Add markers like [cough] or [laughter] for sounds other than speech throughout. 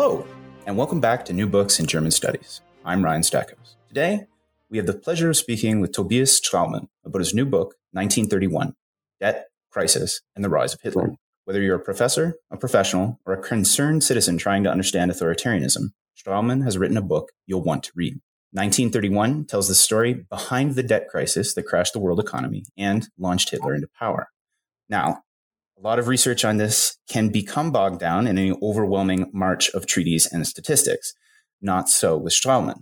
Hello, and welcome back to New Books in German Studies. I'm Ryan Stackhouse. Today, we have the pleasure of speaking with Tobias Straumann about his new book, 1931 Debt, Crisis, and the Rise of Hitler. Whether you're a professor, a professional, or a concerned citizen trying to understand authoritarianism, Straumann has written a book you'll want to read. 1931 tells the story behind the debt crisis that crashed the world economy and launched Hitler into power. Now, a lot of research on this can become bogged down in an overwhelming march of treaties and statistics. Not so with Straumann.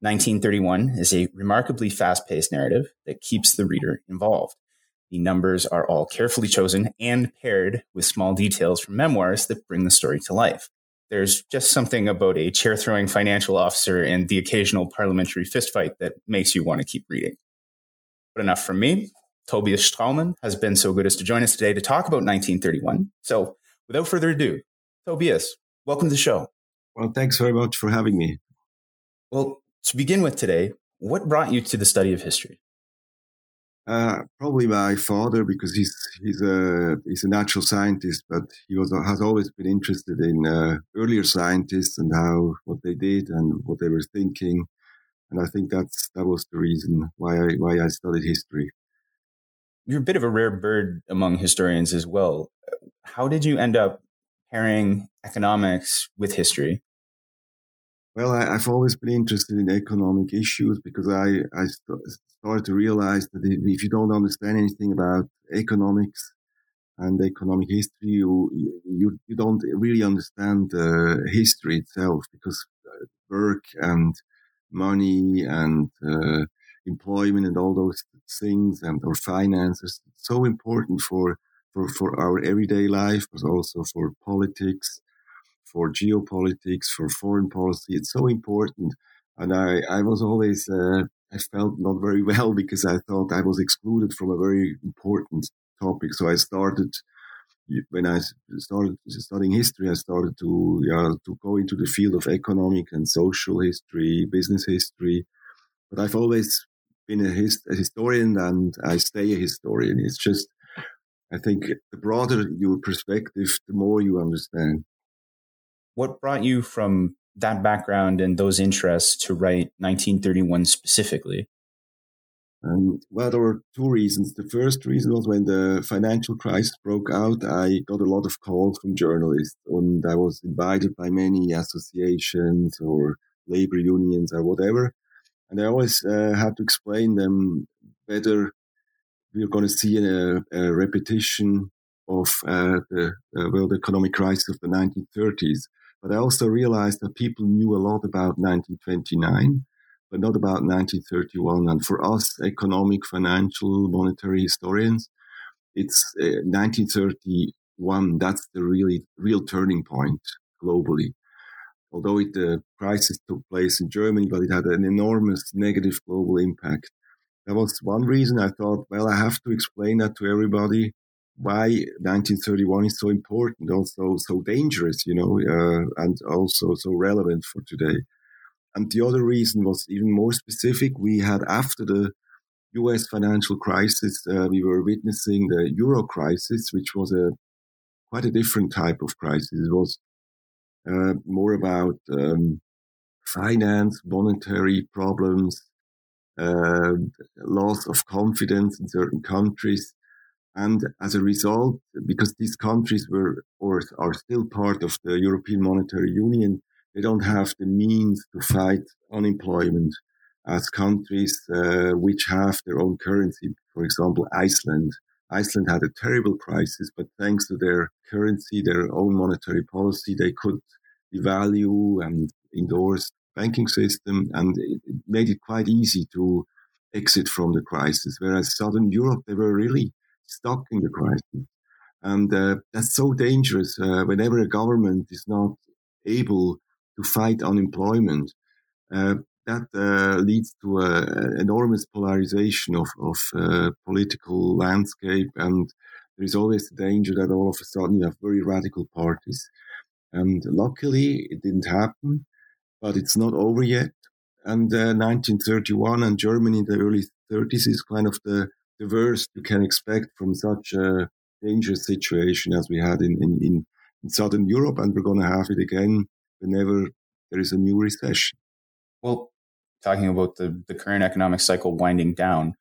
1931 is a remarkably fast paced narrative that keeps the reader involved. The numbers are all carefully chosen and paired with small details from memoirs that bring the story to life. There's just something about a chair throwing financial officer and the occasional parliamentary fistfight that makes you want to keep reading. But enough from me. Tobias Straumann has been so good as to join us today to talk about 1931. So, without further ado, Tobias, welcome to the show. Well, thanks very much for having me. Well, to begin with today, what brought you to the study of history? Uh, probably my father, because he's he's a he's a natural scientist, but he was has always been interested in uh, earlier scientists and how what they did and what they were thinking, and I think that's that was the reason why I why I studied history you're a bit of a rare bird among historians as well. How did you end up pairing economics with history? Well, I, have always been interested in economic issues because I, I st- started to realize that if you don't understand anything about economics and economic history, you, you, you don't really understand the history itself because uh, work and money and uh, employment and all those things and our finances. So important for, for, for our everyday life, but also for politics, for geopolitics, for foreign policy. It's so important. And I, I was always, uh, I felt not very [laughs] well because I thought I was excluded from a very important topic. So I started, when I started studying history, I started to, yeah, to go into the field of economic and social history, business history. But I've always been a, a historian and I stay a historian. It's just, I think the broader your perspective, the more you understand. What brought you from that background and those interests to write 1931 specifically? Um, well, there were two reasons. The first reason was when the financial crisis broke out, I got a lot of calls from journalists, and I was invited by many associations or labor unions or whatever and I always uh, had to explain them whether we're going to see a, a repetition of uh, the uh, world economic crisis of the 1930s. But I also realized that people knew a lot about 1929, but not about 1931. And for us, economic, financial, monetary historians, it's 1931. Uh, That's the really real turning point globally although it, the crisis took place in Germany, but it had an enormous negative global impact. That was one reason I thought, well, I have to explain that to everybody why 1931 is so important, also so dangerous, you know, uh, and also so relevant for today. And the other reason was even more specific. We had after the US financial crisis, uh, we were witnessing the euro crisis, which was a quite a different type of crisis. It was uh, more about um, finance, monetary problems, uh, loss of confidence in certain countries. And as a result, because these countries were or are still part of the European Monetary Union, they don't have the means to fight unemployment as countries uh, which have their own currency. For example, Iceland Iceland had a terrible crisis, but thanks to their currency, their own monetary policy, they could devalue and endorse banking system, and it made it quite easy to exit from the crisis. Whereas Southern Europe, they were really stuck in the crisis, and uh, that's so dangerous. Uh, whenever a government is not able to fight unemployment, uh, that uh, leads to an enormous polarization of, of uh, political landscape and there is always the danger that all of a sudden you have very radical parties. And luckily it didn't happen, but it's not over yet. And uh, 1931 and Germany in the early 30s is kind of the, the worst you can expect from such a dangerous situation as we had in, in, in, in Southern Europe. And we're going to have it again whenever there is a new recession. Well, talking about the, the current economic cycle winding down,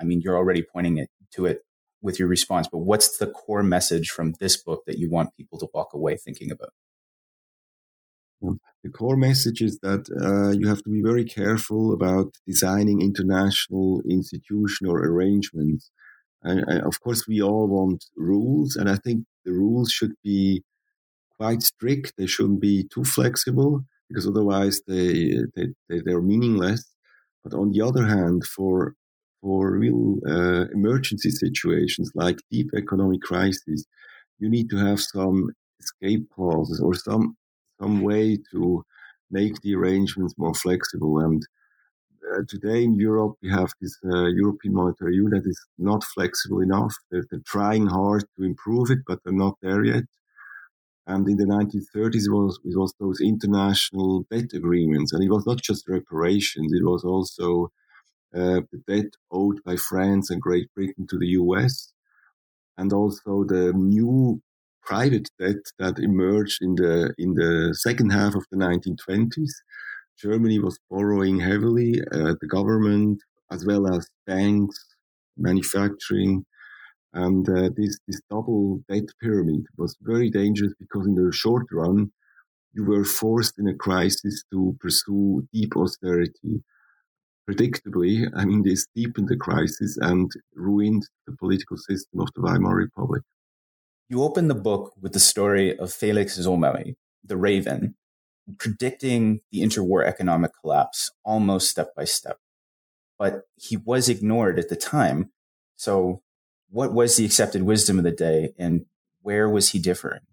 I mean, you're already pointing it to it with your response, but what's the core message from this book that you want people to walk away thinking about? The core message is that uh, you have to be very careful about designing international institution or arrangements. And, of course, we all want rules, and I think the rules should be quite strict. They shouldn't be too flexible because otherwise they, they, they are meaningless. But on the other hand, for for real uh, emergency situations like deep economic crises, you need to have some escape clauses or some some way to make the arrangements more flexible. And uh, today in Europe, we have this uh, European Monetary Union that is not flexible enough. They're, they're, trying hard to improve it, but they're not there yet. And in the 1930s, it was, it was those international debt agreements. And it was not just reparations, it was also uh, the debt owed by France and Great Britain to the US, and also the new private debt that emerged in the in the second half of the 1920s. Germany was borrowing heavily, uh, the government as well as banks, manufacturing, and uh, this this double debt pyramid was very dangerous because in the short run, you were forced in a crisis to pursue deep austerity. Predictably, I mean, this deepened the crisis and ruined the political system of the Weimar Republic. You open the book with the story of Felix Somary, the Raven, predicting the interwar economic collapse almost step by step. But he was ignored at the time. So, what was the accepted wisdom of the day, and where was he differing?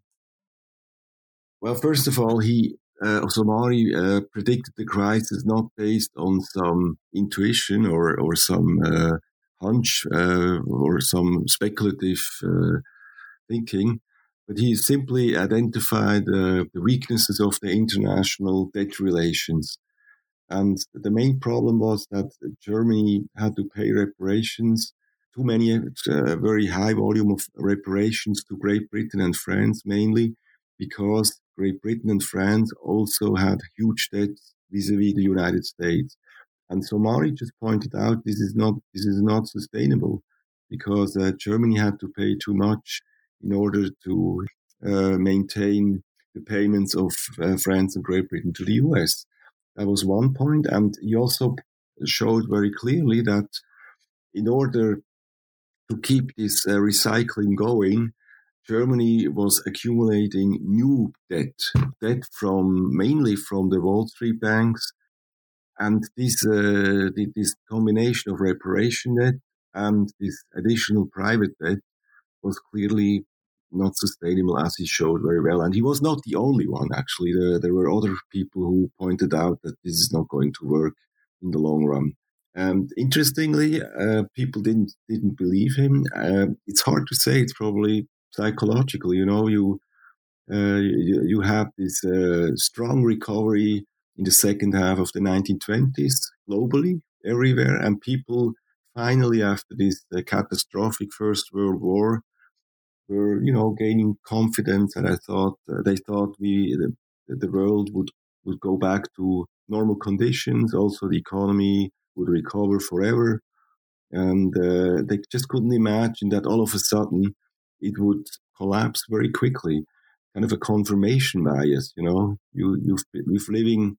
Well, first of all, he uh, Somary uh, predicted the crisis not based on some intuition or or some uh, hunch uh, or some speculative uh, thinking, but he simply identified uh, the weaknesses of the international debt relations. And the main problem was that Germany had to pay reparations, too many, uh, very high volume of reparations to Great Britain and France mainly, because Great Britain and France also had huge debts vis-a-vis the United States. And Somary just pointed out this is not this is not sustainable because uh, Germany had to pay too much in order to uh, maintain the payments of uh, France and Great Britain to the US. That was one point. And he also showed very clearly that in order to keep this uh, recycling going, Germany was accumulating new debt, debt from mainly from the Wall Street banks, and this uh, this combination of reparation debt and this additional private debt was clearly not sustainable, as he showed very well. And he was not the only one, actually. There, there were other people who pointed out that this is not going to work in the long run. And interestingly, uh, people didn't didn't believe him. Uh, it's hard to say. It's probably psychological. You know, you uh, you, you, have this uh, strong recovery in the second half of the 1920s globally, everywhere, and people finally, after this uh, catastrophic First World War, were you know gaining confidence, and I thought uh, they thought we the, the world would would go back to normal conditions. Also, the economy would recover forever, and uh, they just couldn't imagine that all of a sudden it would collapse very quickly. Kind of a confirmation bias, you know. You you've been, you've living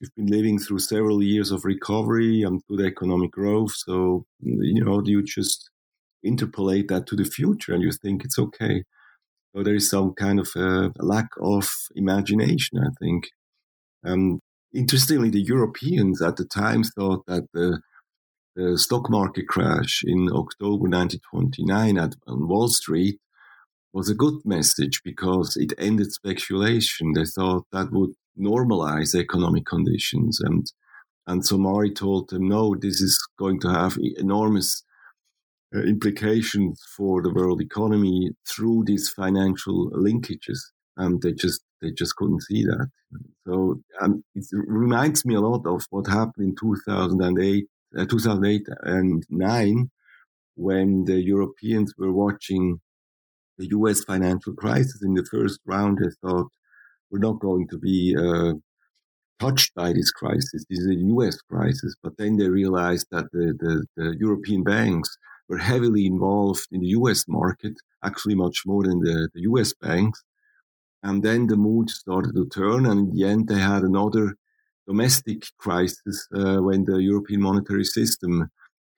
you've been living through several years of recovery and good economic growth, so you know you just interpolate that to the future and you think it's okay. So there is some kind of a lack of imagination, I think. Um, interestingly, the Europeans at the time thought that the, the stock market crash in October 1929 at on Wall Street was a good message because it ended speculation. They thought that would normalize economic conditions. And, and Somary told them, no, this is going to have enormous uh, implications for the world economy through these financial linkages, and they just they just couldn't see that. So um, it reminds me a lot of what happened in 2008, uh, 2008 and nine, when the Europeans were watching the U.S. financial crisis in the first round. They thought we're not going to be uh, touched by this crisis. This is a US crisis. But then they realized that the, the, the, European banks were heavily involved in the US market, actually much more than the, the US banks. And then the mood started to turn. And in the end, they had another domestic crisis uh, when the European monetary system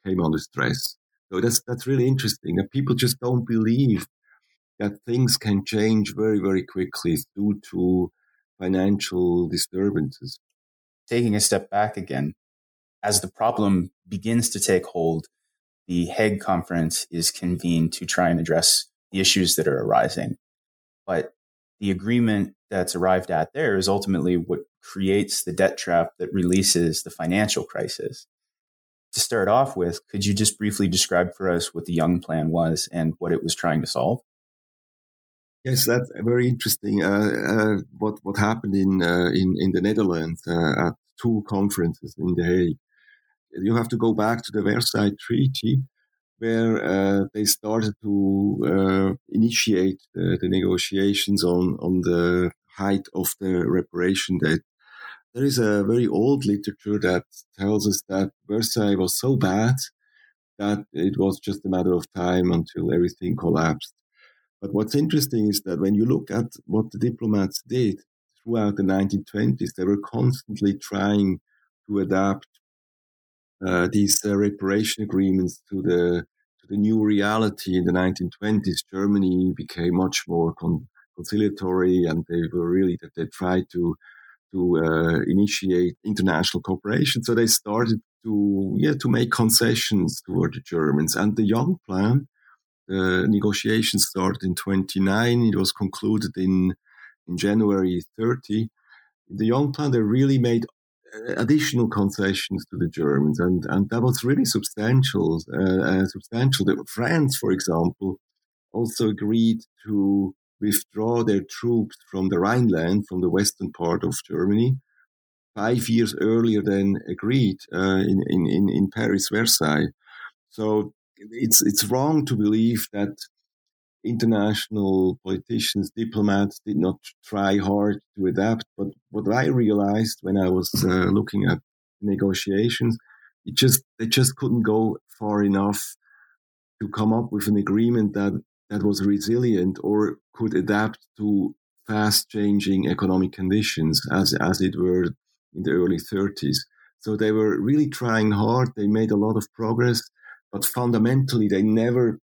came under stress. So that's that's really interesting. That people just don't believe that things can change very very quickly due to financial disturbances. Taking a step back again, as the problem begins to take hold, the Hague conference is convened to try and address the issues that are arising. But the agreement that's arrived at there is ultimately what creates the debt trap that releases the financial crisis. To start off with, could you just briefly describe for us what the Young Plan was and what it was trying to solve? Yes, that's very interesting. Uh, uh, what what happened in uh, in in the Netherlands uh, at two conferences in The Hague? You have to go back to the Versailles Treaty, where uh, they started to uh, initiate the, the, negotiations on on the height of the reparation debt. There is a very old literature that tells us that Versailles was so bad that it was just a matter of time until everything collapsed. But what's interesting is that when you look at what the diplomats did throughout the 1920s, they were constantly trying to adapt uh, these uh, reparation agreements to the to the new reality in the 1920s. Germany became much more con- conciliatory, and they were really that they tried to to uh, initiate international cooperation. So they started to yeah to make concessions toward the Germans, and the Young Plan the negotiations started in 29. It was concluded in, in January 30. The Young Plan, they really made uh, additional concessions to the Germans, and, and that was really substantial. Uh, uh, substantial. France, for example, also agreed to withdraw their troops from the Rhineland, from the western part of Germany, five years earlier than agreed uh, in, in, in Paris, Versailles. So it's it's wrong to believe that international politicians, diplomats did not try hard to adapt. But what I realized when I was uh, looking at negotiations, it just they just couldn't go far enough to come up with an agreement that that was resilient or could adapt to fast changing economic conditions as as it were in the early 30s. So they were really trying hard. They made a lot of progress but fundamentally they never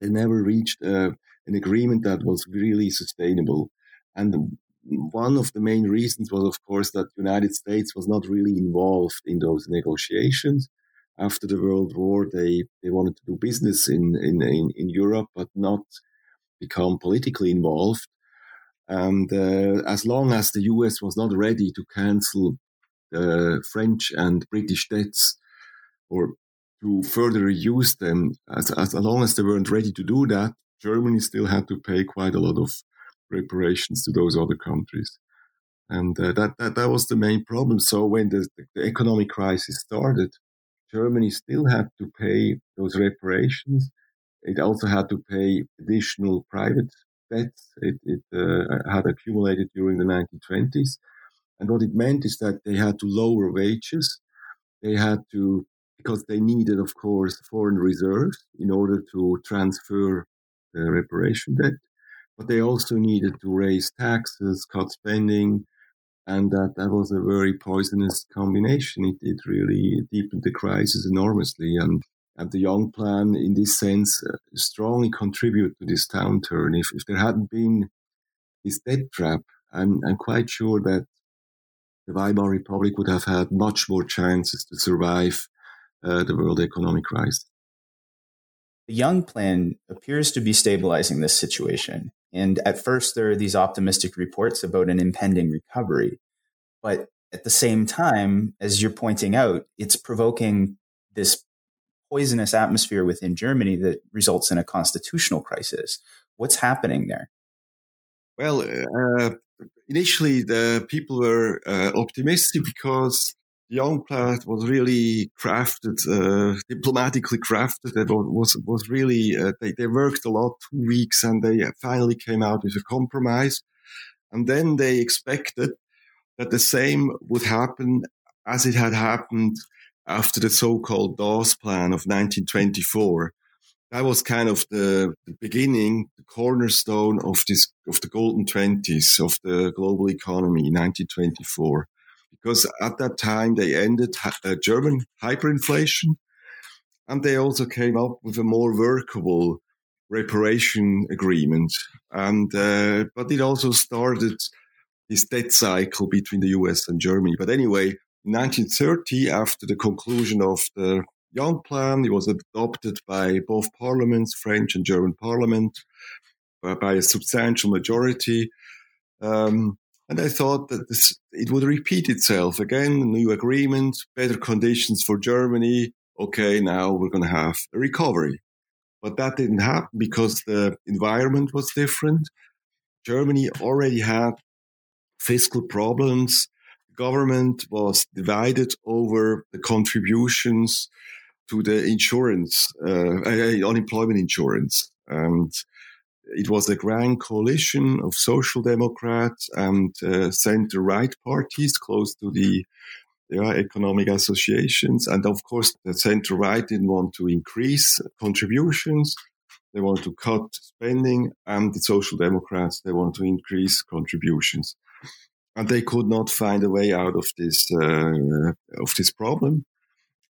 they never reached uh, an agreement that was really sustainable. And one of the main reasons was, of course, that the United States was not really involved in those negotiations. After the World War, they, they wanted to do business in, in, in, in Europe, but not become politically involved. And uh, as long as the US was not ready to cancel the French and British debts, or to further reduce them. As, as long as they weren't ready to do that, Germany still had to pay quite a lot of reparations to those other countries. And uh, that, that, that was the main problem. So when the, the economic crisis started, Germany still had to pay those reparations. It also had to pay additional private debts it, it uh, had accumulated during the 1920s. And what it meant is that they had to lower wages. They had to because they needed, of course, foreign reserves in order to transfer the reparation debt. But they also needed to raise taxes, cut spending, and that, that was a very poisonous combination. It, it really deepened the crisis enormously. And, and the Young Plan, in this sense, uh, strongly contributed to this downturn. If, if there hadn't been this debt trap, I'm, I'm quite sure that the Weimar Republic would have had much more chances to survive uh, the world economic crisis. The Young Plan appears to be stabilizing this situation. And at first, there are these optimistic reports about an impending recovery. But at the same time, as you're pointing out, it's provoking this poisonous atmosphere within Germany that results in a constitutional crisis. What's happening there? Well, uh, initially, the people were uh, optimistic because Young Plan was really crafted, uh, diplomatically crafted. It was was really uh, they they worked a lot, two weeks, and they finally came out with a compromise. And then they expected that the same would happen as it had happened after the so-called Dawes Plan of 1924. That was kind of the, the beginning, the cornerstone of this of the golden twenties of the global economy, 1924 because at that time they ended uh, German hyperinflation and they also came up with a more workable reparation agreement. And uh, but it also started this debt cycle between the US and Germany. But anyway, in 1930, after the conclusion of the Young Plan, it was adopted by both parliaments, French and German parliament, uh, by a substantial majority. Um, and I thought that this, it would repeat itself again, new agreement, better conditions for Germany. Okay, now we're going to have a recovery. But that didn't happen because the environment was different. Germany already had fiscal problems. The government was divided over the contributions to the insurance, uh, uh unemployment insurance. And it was a grand coalition of social democrats and uh, center right parties close to the yeah, economic associations. And of course, the center right didn't want to increase contributions. They want to cut spending and the social democrats, they want to increase contributions. And they could not find a way out of this, uh, of this problem.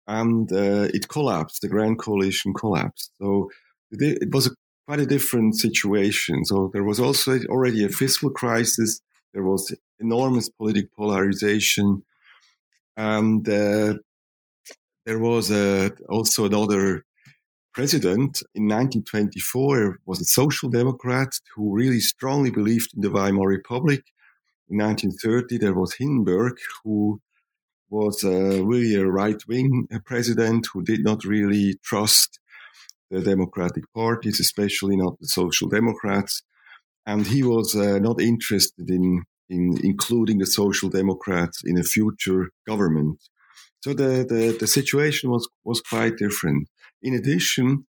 And uh, it collapsed. The grand coalition collapsed. So it was a quite a different situation. So there was also already a fiscal crisis. There was enormous political polarization. And uh, there was uh, also another president in 1924 was a social democrat who really strongly believed in the Weimar Republic. In 1930, there was Hindenburg, who was uh, really a right wing president who did not really trust the Democratic parties, especially not the Social Democrats. And he was uh, not interested in, in including the Social Democrats in a future government. So the, the, the situation was, was quite different. In addition,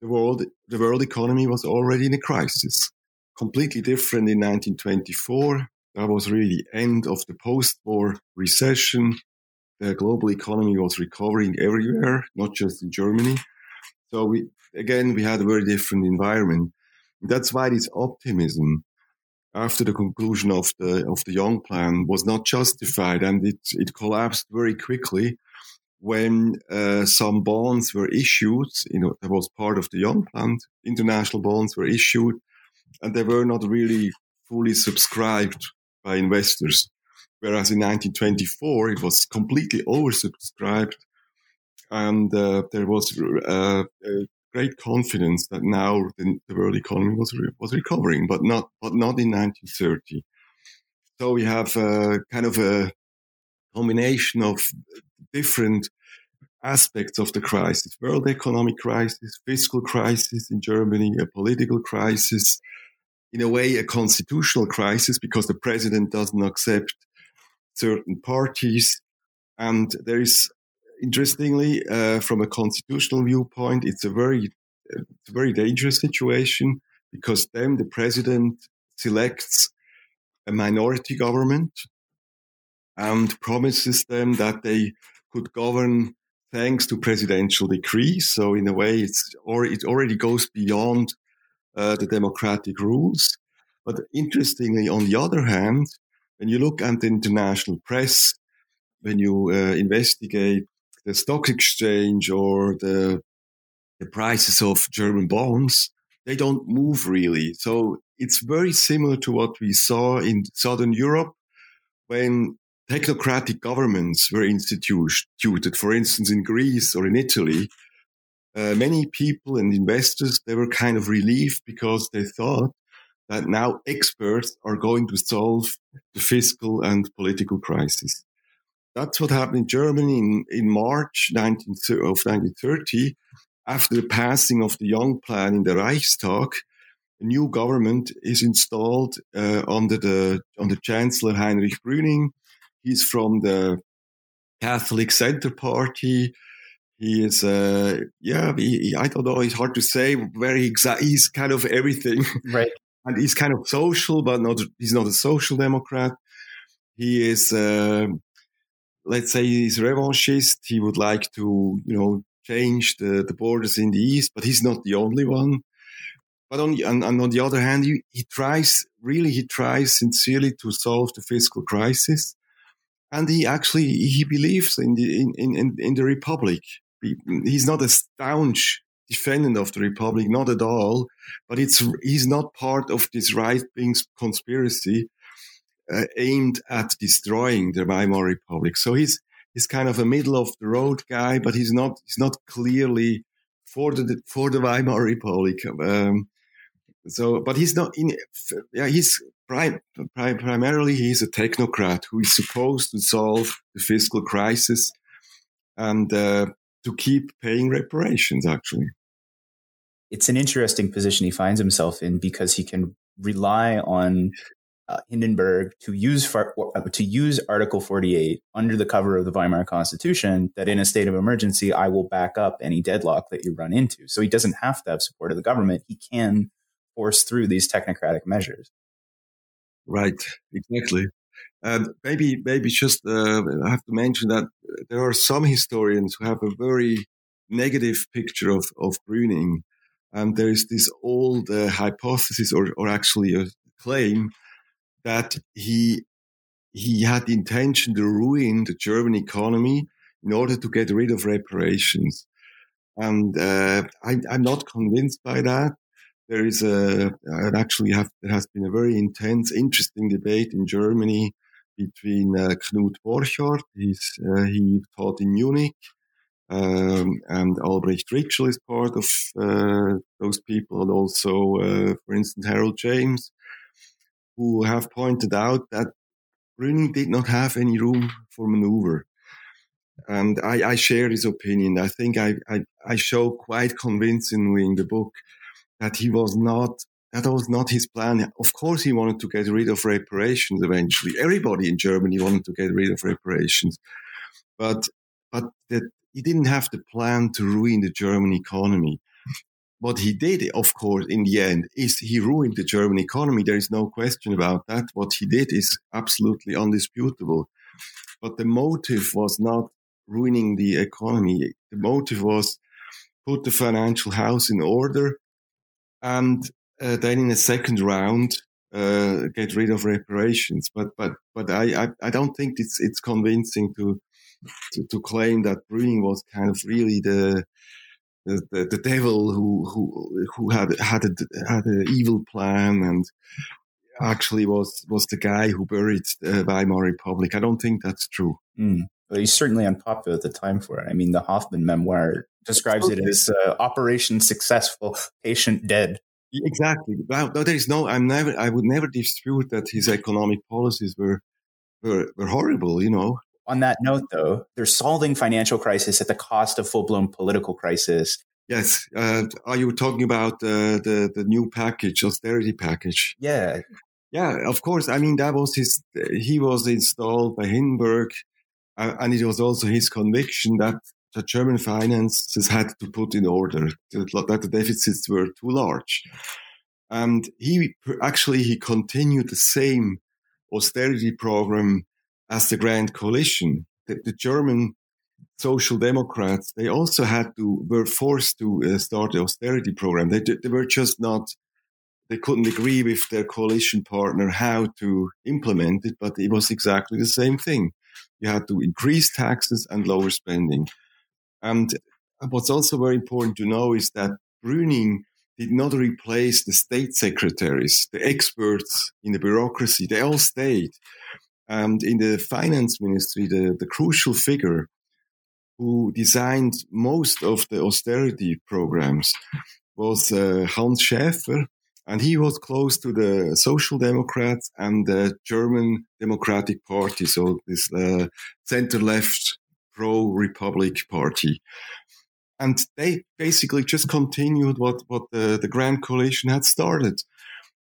the world, the world economy was already in a crisis, completely different in 1924. That was really the end of the post-war recession. The global economy was recovering everywhere, not just in Germany. So we again we had a very different environment. That's why this optimism after the conclusion of the of the Young Plan was not justified, and it it collapsed very quickly when uh, some bonds were issued. You know, that was part of the Young Plan. International bonds were issued, and they were not really fully subscribed by investors. Whereas in 1924, it was completely oversubscribed and uh, there was uh, great confidence that now the, the world economy was re- was recovering, but not but not in 1930. So we have a, kind of a combination of different aspects of the crisis: world economic crisis, fiscal crisis in Germany, a political crisis, in a way, a constitutional crisis because the president doesn't accept certain parties. And there is interestingly, uh, from a constitutional viewpoint, it's a very, it's a very dangerous situation because then the president selects a minority government and promises them that they could govern thanks to presidential decrees. So in a way, it's or it already goes beyond uh, the democratic rules. But interestingly, on the other hand, when you look at the international press, when you uh, investigate the stock exchange or the the prices of German bonds, they don't move really. So it's very similar to what we saw in Southern Europe when technocratic governments were instituted. For instance, in Greece or in Italy, uh, many people and investors they were kind of relieved because they thought that now experts are going to solve the fiscal and political crisis. That's what happened in Germany in, in March 19, of 1930. After the passing of the Young Plan in the Reichstag, a new government is installed uh, under the under Chancellor Heinrich Brüning. He's from the Catholic Center Party. He is, uh, yeah, he, I don't know. It's hard to say where he exactly. He's kind of everything. [laughs] Right. and he's kind of social, but not he's not a social democrat. He is, uh, let's say, he's revanchist. He would like to, you know, change the, the borders in the east, but he's not the only one. But on, and, and on the other hand, he, he tries really he tries sincerely to solve the fiscal crisis, and he actually he believes in the in in, in the republic. He, he's not a staunch defendant of the republic, not at all. But it's he's not part of this right wing conspiracy uh, aimed at destroying the Weimar Republic. So he's he's kind of a middle of the road guy, but he's not he's not clearly for the for the Weimar Republic. Um, so, but he's not in. Yeah, he's prim, prim, primarily he's a technocrat who is supposed to solve the fiscal crisis and uh, to keep paying reparations. Actually, it's an interesting position he finds himself in because he can rely on uh, Hindenburg to use far, uh, to use Article 48 under the cover of the Weimar Constitution that in a state of emergency I will back up any deadlock that you run into. So he doesn't have to have support of the government. He can force through these technocratic measures. Right, exactly. And maybe, maybe just uh, I have to mention that there are some historians who have a very negative picture of of Brüning, and there is this old uh, hypothesis, or or actually a claim, that he he had the intention to ruin the German economy in order to get rid of reparations. And uh, I, am not convinced by that there is a actually have, there has been a very intense, interesting debate in Germany between uh, Knut Borchardt, he's, uh, he taught in Munich, um, and Albrecht Ritschl is part of uh, those people, and also, uh, for instance, Harold James, who have pointed out that Brüning did not have any room for maneuver. And I, I share his opinion. I think I, I, I show quite convincingly in the book that he was not that was not his plan. Of course, he wanted to get rid of reparations eventually. Everybody in Germany wanted to get rid of reparations, but but that he didn't have the plan to ruin the German economy. What he did, of course, in the end, is he ruined the German economy. There is no question about that. What he did is absolutely undisputable. But the motive was not ruining the economy. The motive was put the financial house in order and uh, then in a second round uh, get rid of reparations. But but but I, I, I don't think it's it's convincing to, to, to claim that Brüning was kind of really the the, the, the devil who who who had had a had an evil plan and actually was was the guy who buried the Weimar Republic. I don't think that's true. Mm. But he's certainly unpopular at the time for it. I mean, the Hoffman memoir describes it as uh, operation successful, patient dead. Exactly. Well, there is no. I'm never. I would never dispute that his economic policies were were, were horrible. You know. On that note, though, they're solving financial crisis at the cost of full blown political crisis. Yes. Uh, are you talking about uh, the the new package, austerity package? Yeah. Yeah. Of course. I mean, that was his. He was installed by Hindenburg, uh, and it was also his conviction that the German finances had to put in order that the deficits were too large. And he actually he continued the same austerity program as the Grand Coalition. The, the German social democrats they also had to were forced to uh, start the austerity program. They they were just not they couldn't agree with their coalition partner how to implement it, but it was exactly the same thing. You had to increase taxes and lower spending. And what's also very important to know is that Brüning did not replace the state secretaries, the experts in the bureaucracy. They all stayed. And in the finance ministry, the, the crucial figure who designed most of the austerity programs was uh, Hans Schäffer, and he was close to the Social Democrats and the German Democratic Party, so this uh, center left pro Republic Party. And they basically just continued what, what the, the Grand Coalition had started.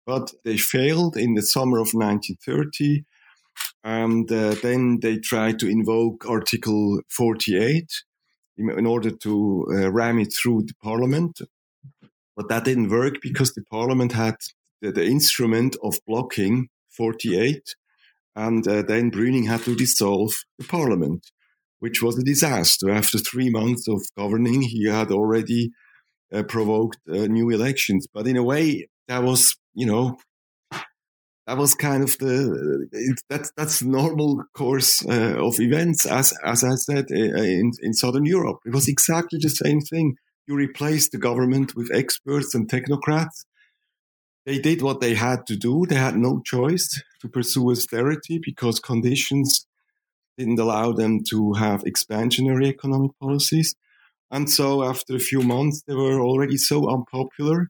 But they failed in the summer of 1930. And uh, then they tried to invoke Article 48 in, in order to uh, ram it through the parliament. But that didn't work because the parliament had the, the instrument of blocking 48. And uh, then Brüning had to dissolve the parliament, which was a disaster. After three months of governing, he had already uh, provoked uh, new elections. But in a way, that was, you know, that was kind of the that's that's normal course uh, of events. As as I said uh, in in Southern Europe, it was exactly the same thing. You replace the government with experts and technocrats. They did what they had to do. They had no choice to pursue austerity because conditions didn't allow them to have expansionary economic policies. And so after a few months, they were already so unpopular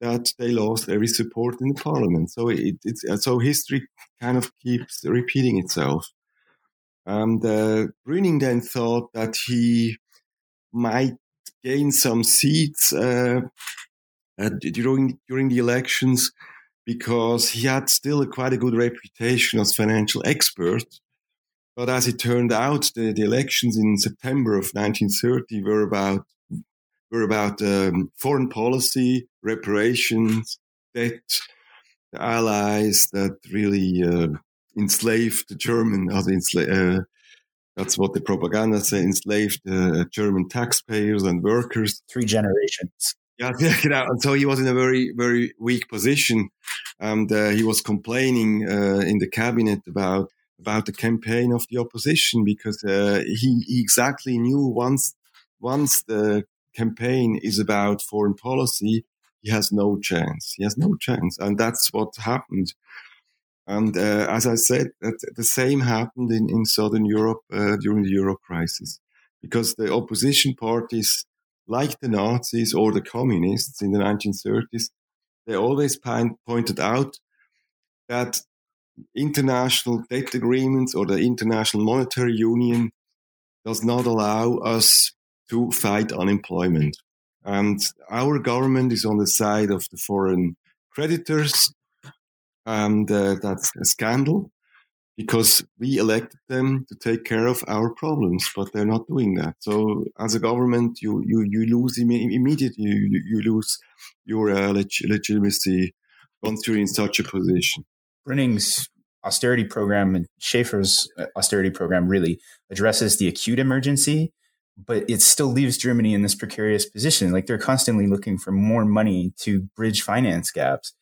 that they lost every support in the parliament. So it, it's so history kind of keeps repeating itself. And uh, Brüning then thought that he might gain some seats uh, during during the elections because he had still a, quite a good reputation as financial expert. But as it turned out, the, the elections in September of 1930 were about were about um, foreign policy, reparations, debt, the allies that really uh, enslaved the German, uh, that's what the propaganda said, enslaved uh, German taxpayers and workers. Three generations. [laughs] Yeah, yeah, and so he was in a very, very weak position, and uh, he was complaining uh, in the cabinet about about the campaign of the opposition because uh, he, he exactly knew once once the campaign is about foreign policy, he has no chance. He has no chance, and that's what happened. And uh, as I said, the same happened in, in Southern Europe uh, during the Euro crisis, because the opposition parties, like the Nazis or the communists in the 1930s, they always pointed out that international debt agreements or the international monetary union does not allow us to fight unemployment. And our government is on the side of the foreign creditors. And uh, that's a scandal because we elected them to take care of our problems, but they're not doing that. So as a government, you, you, you lose Im- immediately, you, you lose your uh, leg- legitimacy once you're in such a position. Brüning's austerity program and Schäffer's uh, austerity program really addresses the acute emergency but it still leaves Germany in this precarious position. Like they're constantly looking for more money to bridge finance gaps.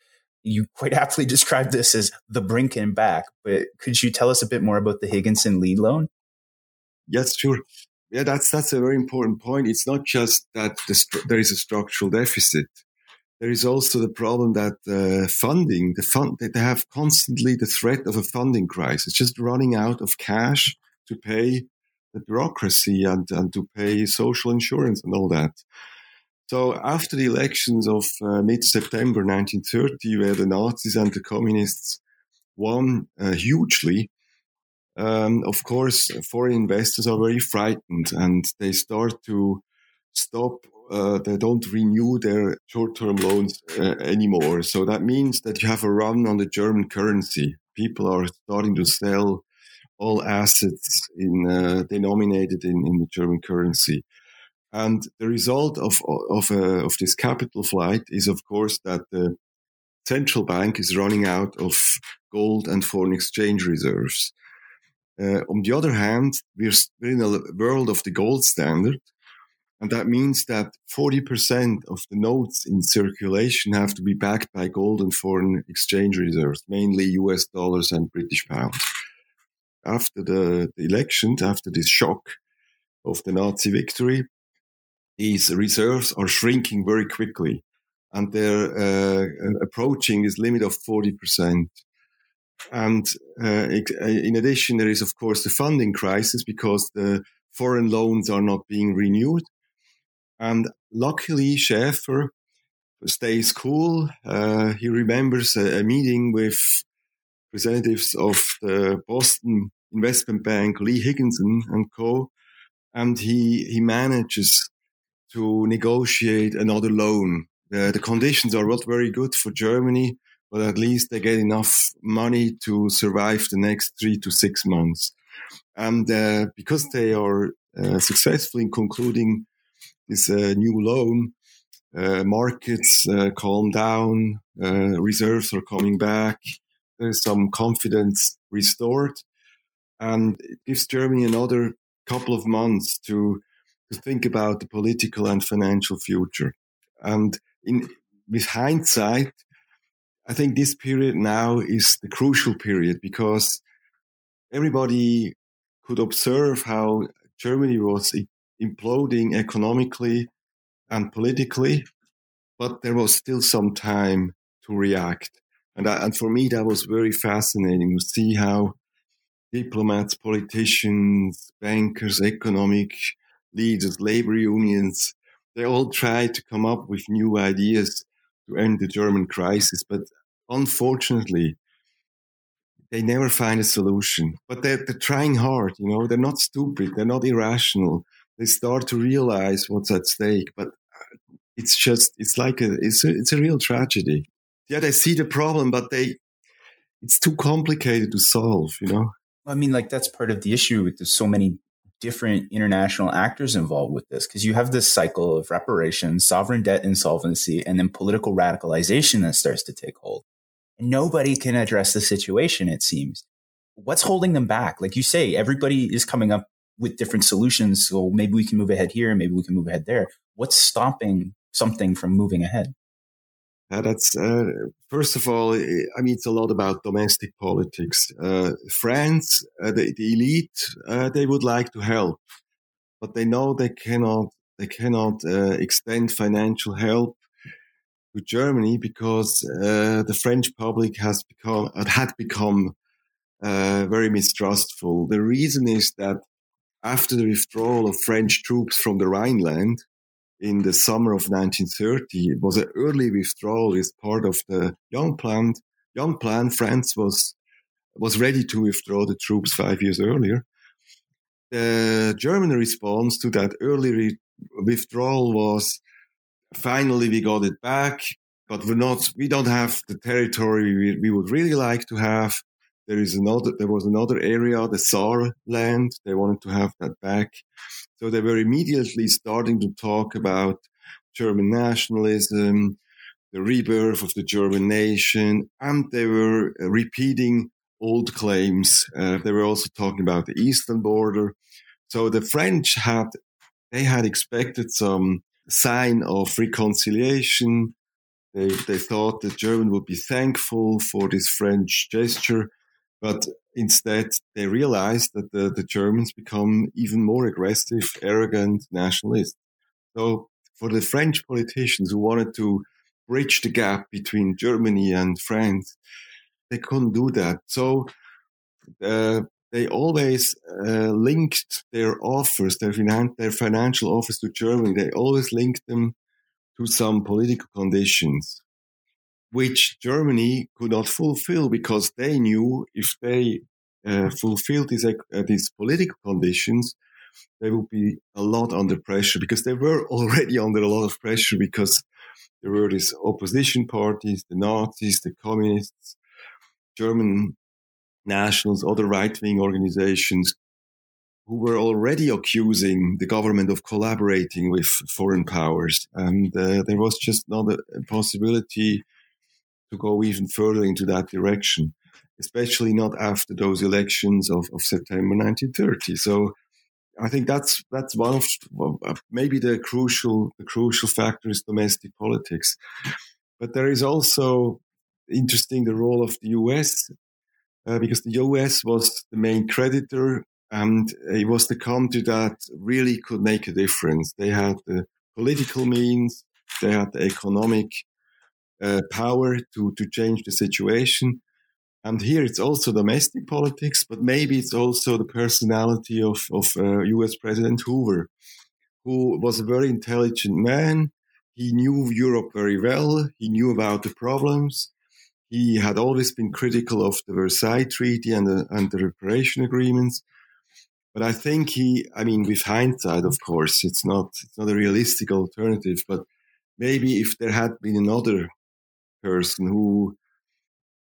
You quite [laughs] aptly described this as the brink and back, but could you tell us a bit more about the Higginson lead loan? Yes, sure. Yeah, that's that's a very important point. It's not just that the, there is a structural deficit. There is also the problem that uh, funding, the fund, they have constantly the threat of a funding crisis, just running out of cash to pay the bureaucracy and, and to pay social insurance and all that. So after the elections of uh, mid-September 1930, where the Nazis and the communists won uh, hugely, um, of course, foreign investors are very frightened and they start to stop. Uh, they don't renew their short-term loans uh, anymore. So that means that you have a run on the German currency. People are starting to sell all assets in uh, denominated in, in the German currency. And the result of of, uh, of this capital flight is, of course, that the central bank is running out of gold and foreign exchange reserves. Uh, on the other hand, we're, we're in a world of the gold standard, and that means that 40% of the notes in circulation have to be backed by gold and foreign exchange reserves, mainly US dollars and British pounds after the, elections, after this shock of the Nazi victory, these reserves are shrinking very quickly and they're uh, approaching this limit of 40%. And uh, uh, in addition, there is, of course, the funding crisis because the foreign loans are not being renewed. And luckily, Schäffer stays cool. Uh, he remembers a, a meeting with representatives of the Boston investment bank, Lee Higginson and co. And he, he manages to negotiate another loan. The, the conditions are not very good for Germany, but at least they get enough money to survive the next three to six months. And uh, because they are uh, successful in concluding this uh, new loan, uh, markets uh, calm down, uh, reserves are coming back, there's some confidence restored, and it gives Germany another couple of months to to think about the political and financial future. And in with hindsight, I think this period now is the crucial period because everybody could observe how Germany was imploding economically and politically, but there was still some time to react. And, I, and for me, that was very fascinating to see how diplomats, politicians, bankers, economic leaders, labor unions, they all tried to come up with new ideas to end the German crisis. But unfortunately, they never find a solution. But they're, they're trying hard, you know, they're not stupid, they're not irrational. They start to realize what's at stake. But it's just, it's like a, it's a, it's a real tragedy. Yeah, they see the problem, but they, it's too complicated to solve, you know? I mean, like that's part of the issue with there's so many different international actors involved with this because you have this cycle of reparations, sovereign debt insolvency, and then political radicalization that starts to take hold. Nobody can address the situation, it seems. What's holding them back? Like you say, everybody is coming up with different solutions. So maybe we can move ahead here, maybe we can move ahead there. What's stopping something from moving ahead? Uh, that's uh, first of all, I mean, it's a lot about domestic politics. Uh, France, uh, the, the, elite, uh, they would like to help, but they know they cannot. They cannot uh, extend financial help to Germany because the French public has become had become very mistrustful. The reason is that after the withdrawal of French troops from the Rhineland, in the summer of 1930. It was an early withdrawal as part of the Young Plan. Young Plan, France was was ready to withdraw the troops five years earlier. The German response to that early re- withdrawal was finally we got it back, but we're not, we don't have the territory we, we would really like to have. There is another, there was another area, the Saar land. They wanted to have that back. So they were immediately starting to talk about German nationalism, the rebirth of the German nation, and they were repeating old claims. Uh, they were also talking about the eastern border. So the French had they had expected some sign of reconciliation. They they thought the German would be thankful for this French gesture, but instead, they realized that the, the Germans become even more aggressive, arrogant, nationalist. So for the French politicians who wanted to bridge the gap between Germany and France, they couldn't do that. So uh, they always uh, linked their offers, their, finan- their financial offers to Germany, they always linked them to some political conditions which Germany could not fulfill because they knew if they uh, fulfilled these, uh, these political conditions, they would be a lot under pressure because they were [laughs] already under a lot of pressure because there were these opposition parties, the Nazis, the communists, German nationals, other right wing organizations who were already accusing the government of collaborating with foreign powers. And uh, there was just not a, a possibility to go even further into that direction, especially not after those elections of, of September 1930. So I think that's that's one of maybe the crucial the crucial factor is domestic politics, but there is also interesting the role of the U.S. Uh, because the U.S. was the main creditor and it was the country that really could make a difference. They had the political means, they had the economic uh, power to, to change the situation. And here it's also domestic politics, but maybe it's also the personality of, of uh, US President Hoover, who was a very intelligent man. He knew Europe very well. He knew about the problems. He had always been critical of the Versailles Treaty and the, and the reparation agreements. But I think he, I mean, with hindsight, of course, it's not, it's not a realistic alternative, but maybe if there had been another person who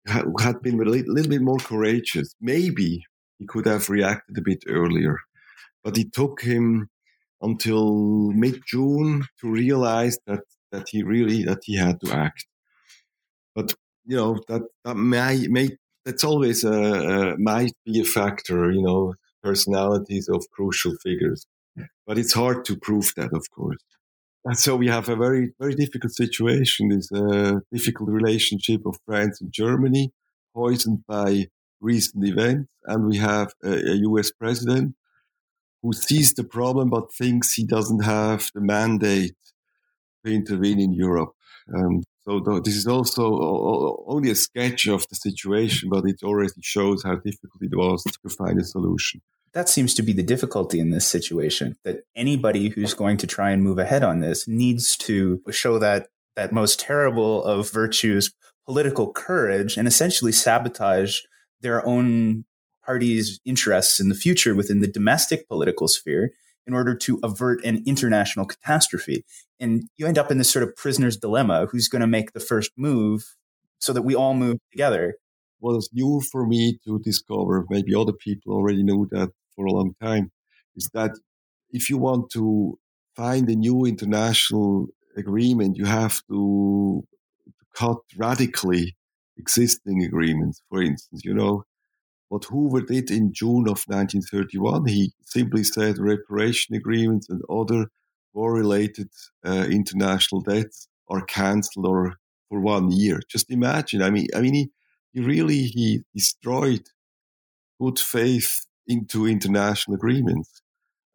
had been a little bit more courageous, maybe he could have reacted a bit earlier. But it took him until mid June to realize that that he really that he had to act. But you know that that may may that's always a, a might be a factor. You know, personalities of crucial figures, but it's hard to prove that, of course. And so we have a very very difficult situation. This a difficult relationship of France and Germany, poisoned by recent events, and we have a, a U.S. president who sees the problem but thinks he doesn't have the mandate to intervene in Europe. Um, so this is also only a sketch of the situation, but it already shows how difficult it was to find a solution. That seems to be the difficulty in this situation. That anybody who's going to try and move ahead on this needs to show that that most terrible of virtues, political courage, and essentially sabotage their own party's interests in the future within the domestic political sphere in order to avert an international catastrophe. And you end up in this sort of prisoner's dilemma who's going to make the first move so that we all move together. What is new for me to discover, maybe other people already knew that for a long time, is that if you want to find a new international agreement, you have to cut radically existing agreements. For instance, you know, what Hoover did in June of 1931, he simply said reparation agreements and other war-related uh, international debts are cancelled or for one year. Just imagine. I mean, I mean, he, he really he destroyed good faith into international agreements,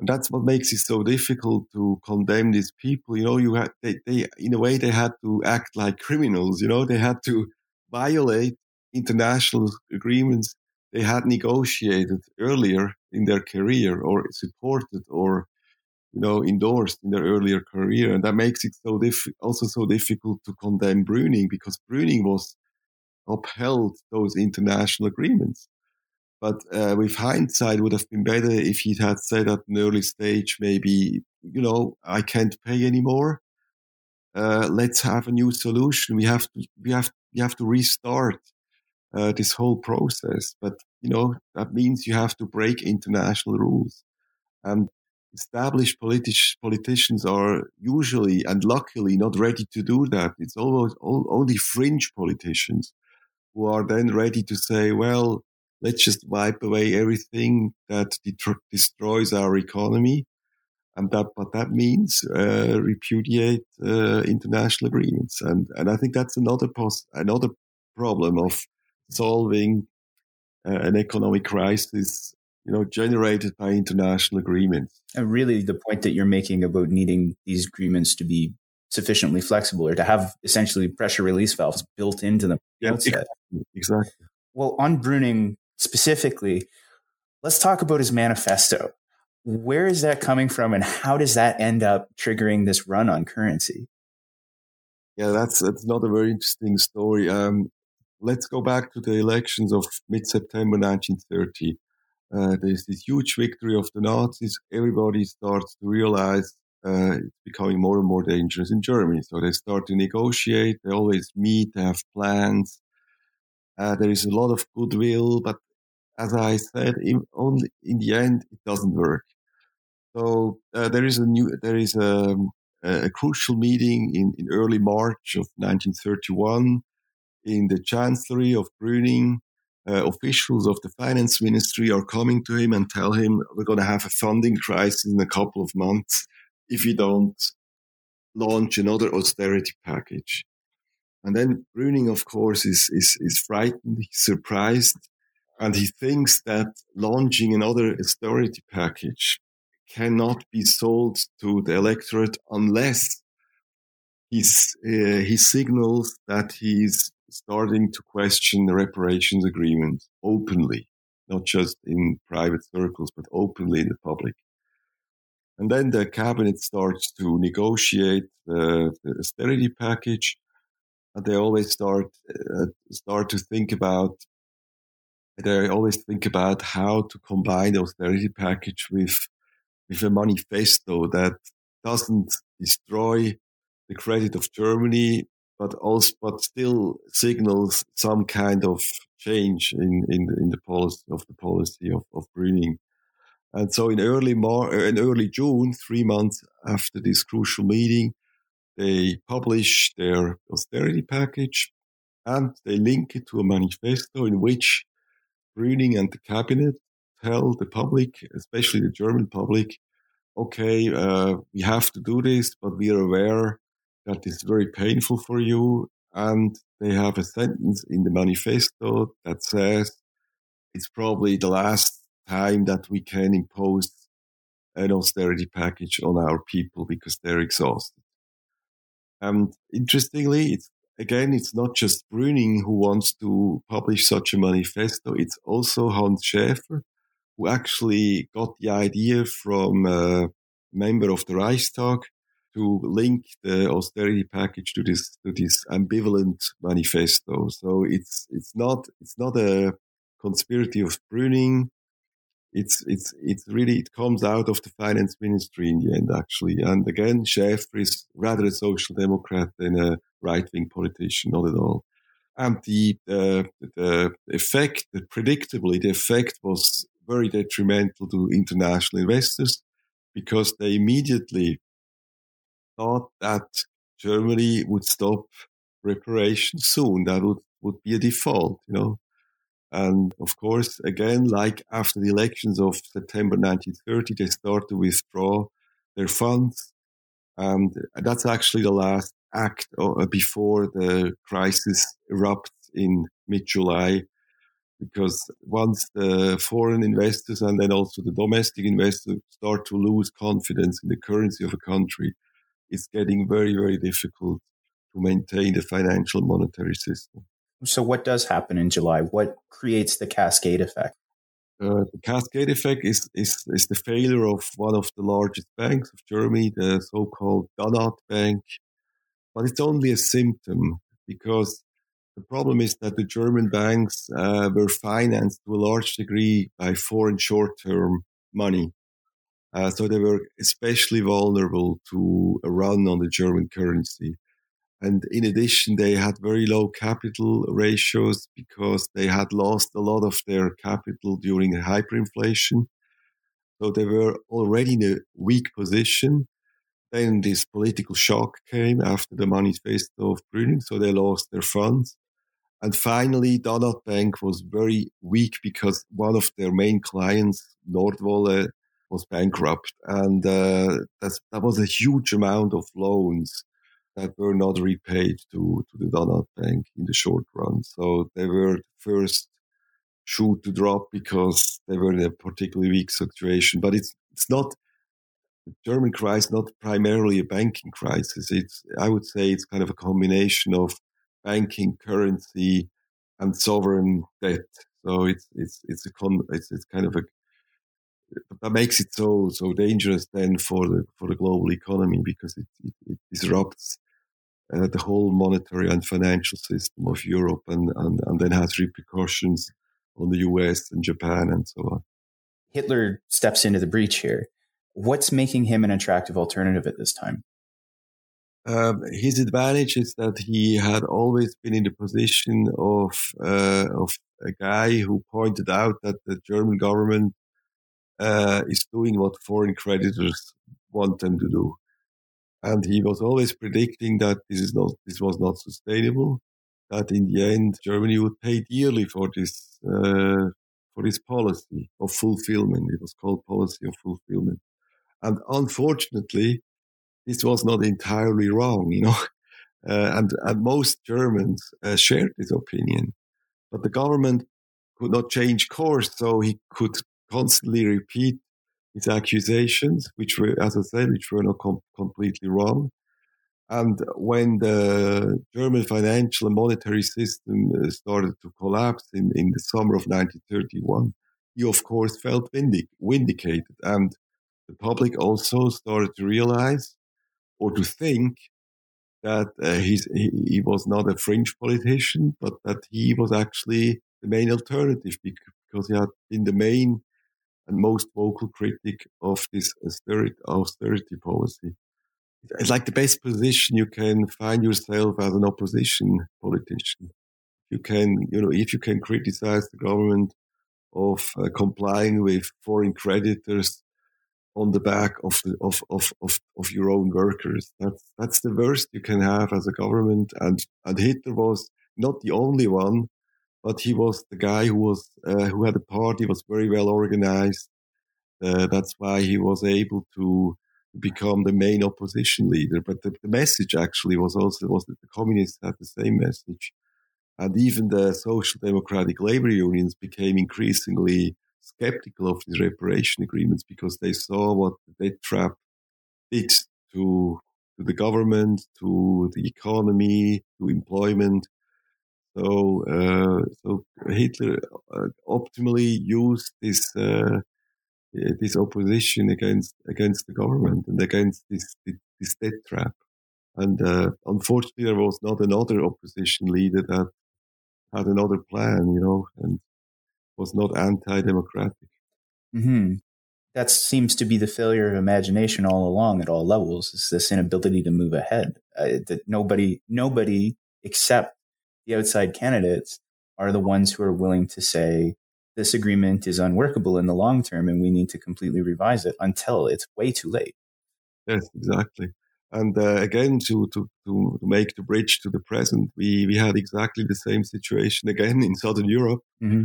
and that's what makes it so difficult to condemn these people. You know, you had they, they in a way they had to act like criminals. You know, they had to violate international agreements they had negotiated earlier in their career or supported or you know endorsed in their earlier career and that makes it so diff- also so difficult to condemn Brüning because Brüning was upheld those international agreements but uh, with hindsight would have been better if he had said at an early stage maybe you know i can't pay anymore uh, let's have a new solution we have to we have we have to restart uh, this whole process. But you know that means you have to break international rules, and established politi- politicians are usually and luckily not ready to do that. It's almost all, only fringe politicians who are then ready to say, well, let's just wipe away everything that det- destroys our economy. And that, but that means uh, repudiate uh, international agreements, and and I think that's another pos- another problem of solving uh, an economic crisis you know generated by international agreements. And really the point that you're making about needing these agreements to be sufficiently flexible or to have essentially pressure release valves built into them. Yeah, exactly, exactly. Well on Brüning specifically let's talk about his manifesto where is that coming from and how does that end up triggering this run on currency yeah that's that's not a very interesting story um, let's go back to the elections of mid September 1930. Uh, there's this huge victory of the Nazis. Everybody starts to realize uh, it's becoming more and more dangerous in Germany. So they start to negotiate. They always meet. They have plans. Uh, there is a lot of goodwill, but as I said, in, only in the end, it doesn't work. So uh, there is a new, there is a, a crucial meeting in, in early March of 1931 in the chancellery of Brüning, uh, officials of the finance ministry are coming to him and tell him we're going to have a funding crisis in a couple of months if you don't launch another austerity package. And then Brüning, of course, is, is, is frightened, he's surprised, and he thinks that launching another austerity package cannot be sold to the electorate unless he's, uh, he signals that he's starting to question the reparations agreement openly, not just in private circles, but openly in the public. And then the cabinet starts to negotiate uh, the austerity package, and they always start uh, start to think about. They always think about how to combine the austerity package with with a manifesto that doesn't destroy the credit of Germany, but also but still signals some kind of change in in, in the policy of the policy of, of Brüning. And so in early Mar- in early June, three months after this crucial meeting, they publish their austerity package and they link it to a manifesto in which Brüning and the cabinet tell the public, especially the German public, okay, uh, we have to do this, but we are aware that it's very painful for you. And they have a sentence in the manifesto that says it's probably the last time that we can impose an austerity package on our people because they're exhausted. And interestingly, it's again, it's not just Brüning who wants to publish such a manifesto. It's also Hans Schäffer, who actually got the idea from a member of the Reichstag to link the austerity package to this to this ambivalent manifesto. So it's it's not it's not a conspiracy of Brüning. It's it's it's really it comes out of the finance ministry in the end actually. And again, Schäffer is rather a social democrat than a right wing politician, not at all. And the uh, the effect, predictably, the effect was very detrimental to international investors because they immediately thought that Germany would stop reparations soon. That would, would be a default, you know. And of course, again, like after the elections of September 1930, they start to withdraw their funds. And that's actually the last act uh, before the crisis erupts in mid July because once the foreign investors and then also the domestic investors start to lose confidence in the currency of a country, it's getting very, very difficult to maintain the financial monetary system. So, what does happen in July? What creates the cascade effect? Uh, the cascade effect is, is, is the failure of one of the largest banks of Germany, the so called Danat Bank. But it's only a symptom because the problem is that the German banks uh, were financed to a large degree by foreign short term money. Uh, so they were especially vulnerable to a run on the German currency. And in addition, they had very low capital ratios because they had lost a lot of their capital during hyperinflation. So they were already in a weak position. Then this political shock came after the manifesto of Brüning, so they lost their funds. And finally, Danat Bank was very weak because one of their main clients, Nordwolle, was bankrupt. And uh, that was a huge amount of loans that were not repaid to, to the Danat Bank in the short run. So they were the first shoe to drop because they were in a particularly weak situation. But it's, it's not, the German crisis, not primarily a banking crisis. It's, I would say it's kind of a combination of banking, currency, and sovereign debt. So it's it's it's a con it's, it's kind of a that makes it so so dangerous then for the for the global economy because it, it, it disrupts uh, the whole monetary and financial system of Europe and, and and then has repercussions on the US and Japan and so on. Hitler steps into the breach here. What's making him an attractive alternative at this time? Um, his advantage is that he had always been in the position of uh, of a guy who pointed out that the German government uh, is doing what foreign creditors want them to do, and he was always predicting that this is not this was not sustainable. That in the end, Germany would pay dearly for this uh, for this policy of fulfillment. It was called policy of fulfillment, and unfortunately, this was not entirely wrong, you know. [laughs] Uh, and, and most Germans uh, shared this opinion. But the government could not change course, so he could constantly repeat his accusations, which were, as I said, which were not com- completely wrong. And when the German financial and monetary system uh, started to collapse in, in the summer of 1931, he, of course, felt vindic- vindicated. And the public also started to realize or to think that uh, he, he was not a fringe politician, but that he was actually the main alternative because he had been the main and most vocal critic of this austerity, austerity policy. It's like the best position you can find yourself as an opposition politician. You can, you know, if you can criticize the government of uh, complying with foreign creditors on the back of the of, of, of, of your own workers. That's that's the worst you can have as a government. And and Hitler was not the only one, but he was the guy who was uh, who had a party was very well organized. Uh, that's why he was able to become the main opposition leader. But the, the message actually was also was that the communists had the same message, and even the social democratic labor unions became increasingly skeptical of these reparation agreements because they saw what the debt trap did to, to the government, to the economy, to employment. So, uh, so Hitler uh, optimally used this uh, this opposition against against the government and against this this debt trap. And uh, unfortunately, there was not another opposition leader that had another plan, you know, and was not anti-democratic. Mm-hmm. That seems to be the failure of imagination all along at all levels. Is this inability to move ahead? Uh, that nobody, nobody except the outside candidates are the ones who are willing to say this agreement is unworkable in the long term and we need to completely revise it until it's way too late. Yes, exactly. And uh, again, to, to, to make the bridge to the present, we, we had exactly the same situation again in Southern Europe. Mm-hmm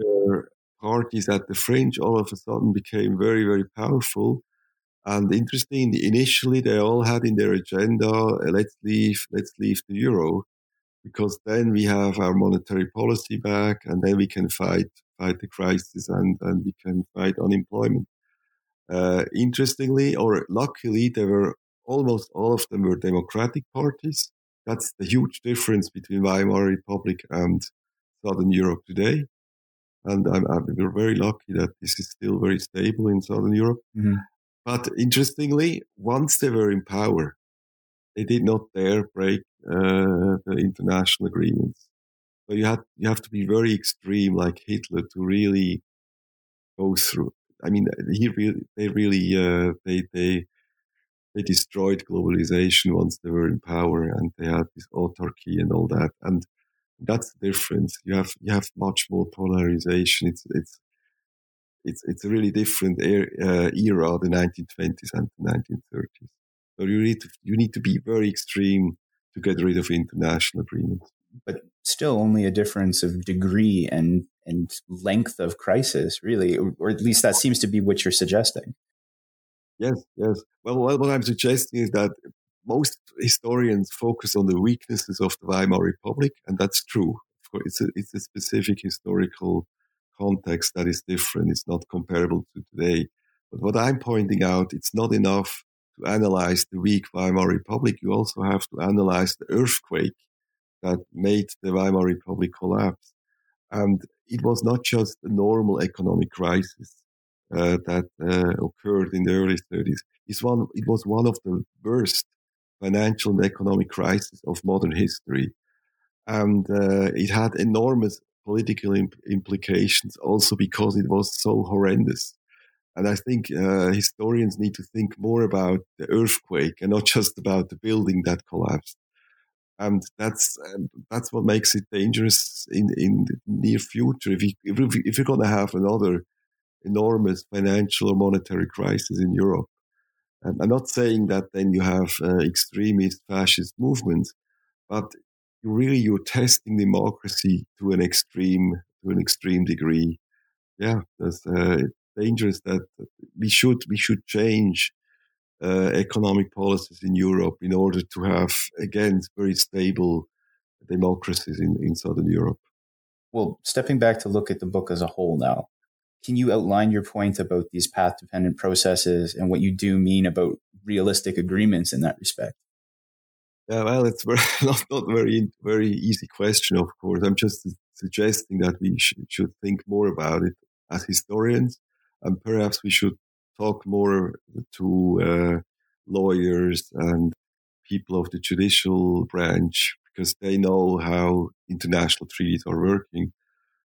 where parties at the fringe all of a sudden became very, very powerful. And interesting, initially they all had in their agenda, let's leave, let's leave the euro, because then we have our monetary policy back, and then we can fight fight the crisis and and we can fight unemployment. Uh, interestingly, or luckily, there were almost all of them were democratic parties. That's the huge difference between Weimar Republic and Southern Europe today and I'm, I'm, we're very lucky that this is still very stable in Southern Europe. Mm-hmm. But interestingly, once they were in power, they did not dare break the international agreements. So you have you have to be very extreme, like Hitler, to really go through. I mean, he really, they really, uh, they they they destroyed globalization once they were in power, and they had this autarky and all that. And that's the difference. You have you have much more polarization. It's it's it's it's a really different era, uh, era the 1920s and the 1930s. So you need to you need to be very extreme to get rid of international agreements. But still, only a difference of degree and and length of crisis, really, or at least that seems to be what you're suggesting. Yes, yes. Well, what I'm suggesting is that most historians focus on the weaknesses of the Weimar Republic, and that's true. It's a, it's a specific historical context that is different. It's not comparable to today. But what I'm pointing out, it's not enough analyze the weak Weimar Republic. You also have to analyze the earthquake that made the Weimar Republic collapse. And it was not just a normal economic crisis uh, that uh, occurred in the early 30s. It's one, it was one of the worst financial and economic crisis of modern history. And uh, it had enormous political imp- implications also because it was so horrendous. And I think uh, historians need to think more about the earthquake and not just about the building that collapsed. And that's um, that's what makes it dangerous in, in the near future. If, you, if, if you're going to have another enormous financial or monetary crisis in Europe, I'm not saying that then you have uh, extremist fascist movements, but you really you're testing democracy to an extreme to an extreme degree. Yeah, it's uh, dangerous that we should we should change uh, economic policies in Europe in order to have again very stable democracies in, in Southern Europe. Well, stepping back to look at the book as a whole now, can you outline your point about these path dependent processes and what you do mean about realistic agreements in that respect? Yeah, well, it's very, [laughs] not not very very easy question. Of course, I'm just suggesting that we should, should think more about it as historians, and perhaps we should talk more to uh, lawyers and people of the judicial branch because they know how international treaties are working.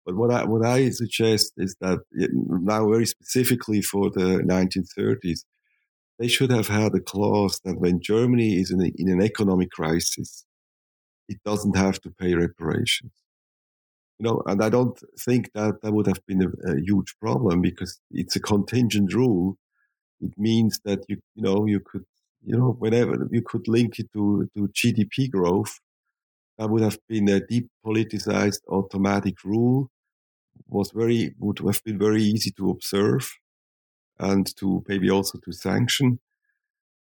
But what I, what I suggest is that now, very specifically for the 1930s, they should have had a clause that when Germany is in, a, in an economic crisis, it doesn't have to pay reparations. You know, and I don't think that that would have been a, a huge problem because it's a contingent rule it means that you you know you could you know whenever you could link it to to GDP growth. That would have been a depoliticized automatic rule. Was very would have been very easy to observe, and to maybe also to sanction.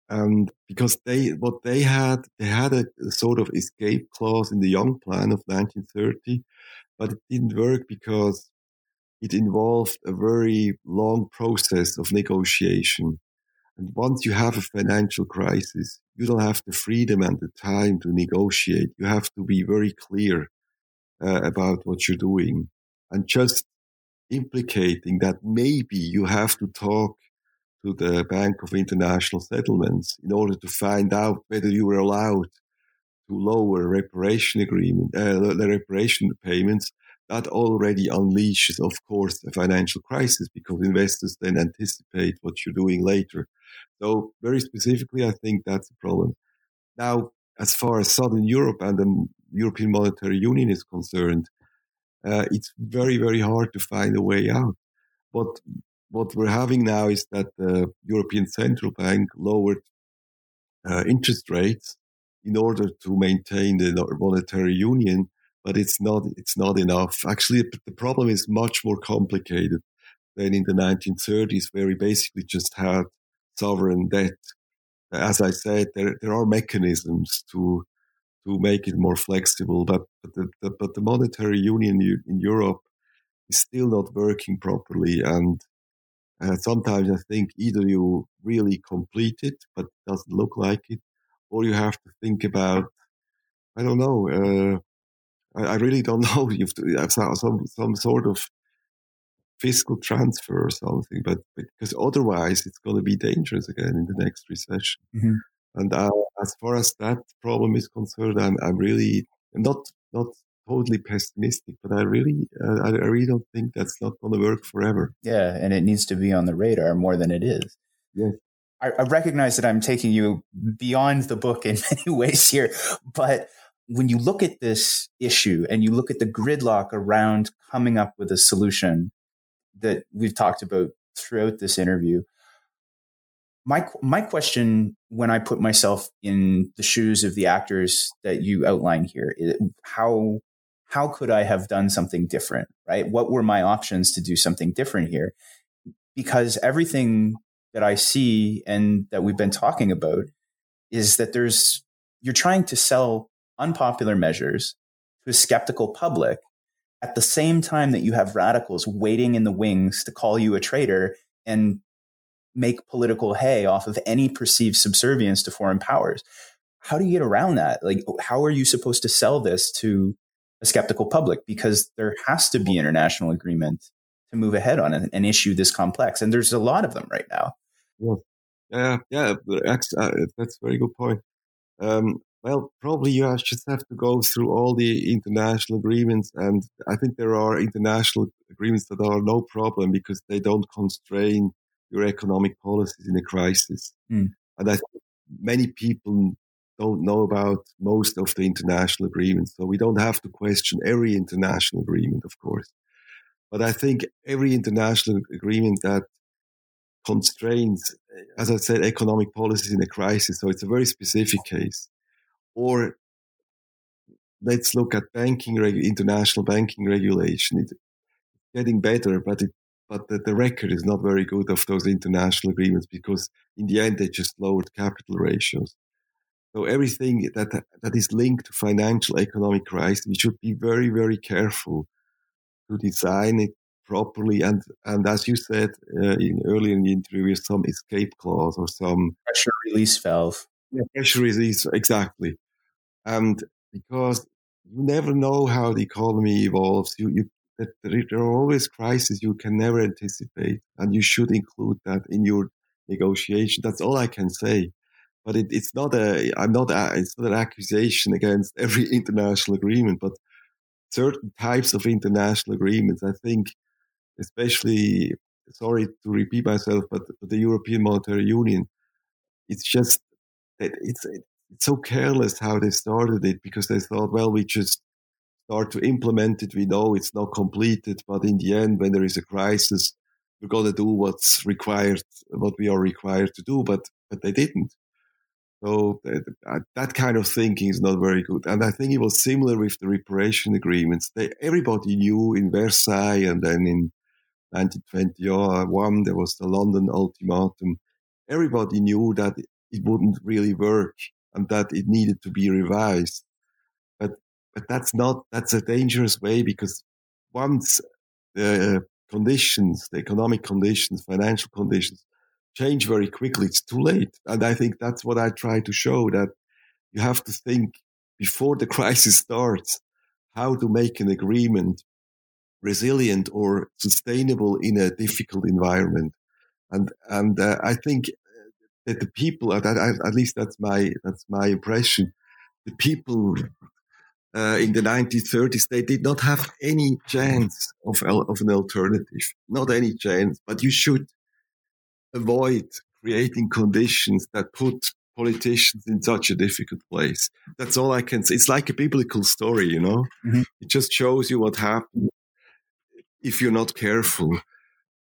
And because they what they had they had a, sort of escape clause in the Young Plan of 1930, but it didn't work because it involved a very long process of negotiation. And once you have a financial crisis, you don't have the freedom and the time to negotiate. You have to be very clear uh, about what you're doing and just implicating that maybe you have to talk to the Bank of International Settlements in order to find out whether you were allowed to lower reparation agreement, uh, the reparation payments that already unleashes, of course, a financial crisis because investors then anticipate what you're doing later. So, very specifically, I think that's a problem. Now, as far as Southern Europe and the European Monetary Union is concerned, uh, it's very, very hard to find a way out. What what we're having now is that the European Central Bank lowered uh, interest rates in order to maintain the monetary union, but it's not it's not enough. Actually, the problem is much more complicated than in the 1930s, where we basically just had sovereign debt. As I said, there there are mechanisms to to make it more flexible, but but the, the but the monetary union in Europe is still not working properly, and uh, sometimes I think either you really complete it, but it doesn't look like it, or you have to think about I don't know. Uh, I, I really don't [laughs] know. You have to have some some sort of fiscal transfer or something, but because otherwise it's going to be dangerous again in the next recession. Mm-hmm. And uh, as far as that problem is concerned, I'm I'm really not not totally pessimistic, but I really uh, I, really don't think that's not going to work forever. Yeah, and it needs to be on the radar more than it is. Yes. I, I recognize that I'm taking you beyond the book in [laughs] many ways here, but when you look at this issue and you look at the gridlock around coming up with a solution that we've talked about throughout this interview, my my question when I put myself in the shoes of the actors that you outline here, is how how could I have done something different? Right? What were my options to do something different here? Because everything that I see and that we've been talking about is that there's you're trying to sell unpopular measures to a skeptical public at the same time that you have radicals waiting in the wings to call you a traitor and make political hay off of any perceived subservience to foreign powers. How do you get around that? Like, how are you supposed to sell this to a skeptical public? Because there has to be international agreement to move ahead on an, an issue this complex. And there's a lot of them right now. Yeah, yeah, that's, uh, that's a very good point. Um, well, probably you just have to go through all the international agreements, and I think there are international agreements that are no problem because they don't constrain your economic policies in a crisis. Mm. And I think many people don't know about most of the international agreements, so we don't have to question every international agreement, of course. But I think every international agreement that constrains, eh, as I said, economic policies in a crisis, so it's a very specific case or let's look at banking, international banking regulation. It's getting better, but it, but the, the, record is not very good of those international agreements because in the end they just lowered capital ratios. So everything that that is linked to financial economic crisis, we should be very very careful to design it properly. And and as you said uh, in earlier in the interview, some escape clause or some pressure release valve. Yeah, pressure release exactly. And because you never know how the economy evolves, you, you there are always crises you can never anticipate, and you should include that in your negotiation. That's all I can say. But it, it's not a, I'm not, a, it's not an accusation against every [laughs] international agreement, but certain types of international agreements, I think, especially, sorry to repeat myself, but, but the European Monetary Union, it's just, that it's, it's so careless how they started it because they thought, well, we just start to implement it. We know it's not completed, but in the end, when there is a crisis, we're going to do what's required, what we are required to do, but but they didn't. So that, uh, that kind of thinking is not very good. And I think it was similar with the reparation agreements. They, everybody knew in Versailles and then in 1921 uh, there was the London ultimatum. Everybody knew that it wouldn't really work and that it needed to be revised. But but that's not that's a dangerous way because once the conditions, the economic conditions, financial conditions change very quickly, it's too late. And I think that's what I try to show that you have to think before the [laughs] crisis starts how to make an agreement resilient or sustainable in a difficult environment. And and uh, I think that the people, at, at least that's my that's my impression, the people uh, in the 1930s they did not have any chance of of an alternative, not any chance. But you should avoid creating conditions that put politicians in such a difficult place. That's all I can say. It's like a biblical story, you know. Mm-hmm. It just shows you what happens if you're not careful.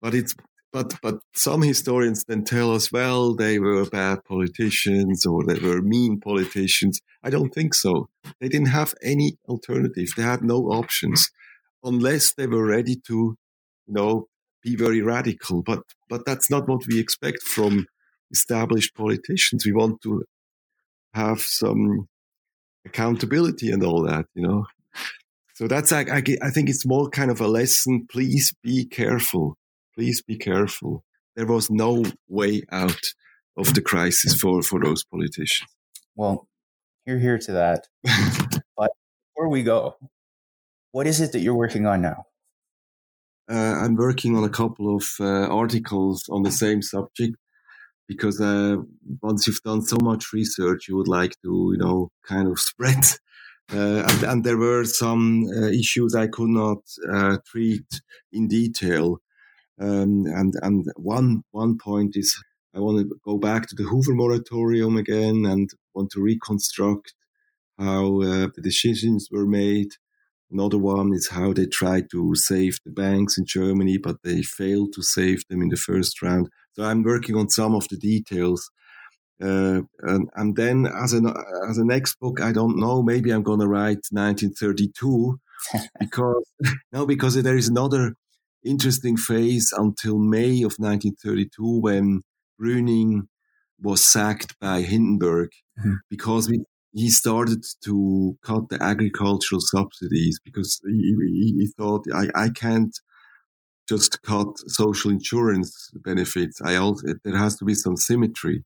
But it's but but some historians then tell us, well, they were bad politicians or they were mean politicians. I don't think so. They didn't have any alternative. They had no options unless they were ready to, you know, be very radical. But but that's not what we expect from established politicians. We want to have some accountability and all that, you know. So that's I, I, I think it's more kind of a lesson. Please be careful. Please be careful. There was no way out of the crisis for for those politicians. Well, you're here to that. [laughs] but before we go, what is it that you're working on now? Uh, I'm working on a couple of uh, articles on the same subject because uh, once you've done so much research, you would like to, you know, kind of [laughs] spread. Uh, and, and, there were some uh, issues I could not uh, treat in detail. Um, and and one one point is I want to go back to the Hoover moratorium again and want to reconstruct how the decisions were made Another one is how they tried to save the banks in Germany, but they failed to save them in the first round. So I'm working on some of the details. Uh, and, and, then as an as a next book, I don't know. Maybe I'm going to write 1932 [laughs] because no, because there is another interesting phase until May of 1932 when Brüning was sacked by Hindenburg mm-hmm. because we he started to cut the agricultural subsidies because he, he, he thought I, I can't just cut social insurance benefits. I also there has to be some symmetry,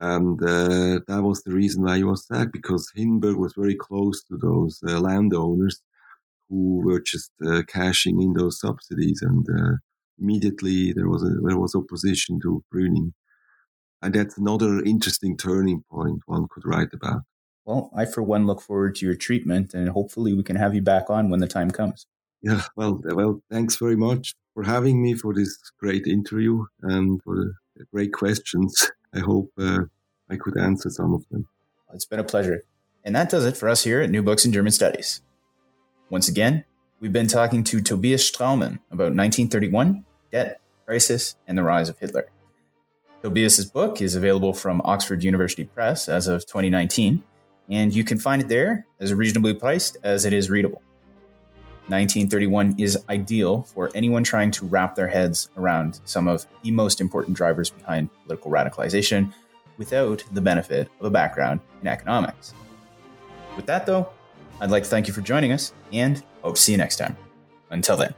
and uh, that was the reason why he was sacked because Hindenburg was very close to those uh, landowners who were just uh, cashing in those subsidies, and uh, immediately there was a, there was opposition to Brüning, and that's another interesting turning point one could write about. Well, I, for one, look forward to your treatment and hopefully we can have you back on when the time comes. Yeah, well, well, thanks very much for having me for this great interview and for the great questions. I hope uh, I could answer some of them. It's been a pleasure. And that does it for us here at New Books in German Studies. Once again, we've been talking to Tobias Straumann about 1931, debt, crisis, and the rise of Hitler. Tobias's book is available from Oxford University Press as of 2019 and you can find it there as reasonably priced as it is readable. 1931 is ideal for anyone trying to wrap their heads around some of the most important drivers behind political radicalization without the benefit of a background in economics. With that, though, I'd like to thank you for joining us and hope to see you next time. Until then.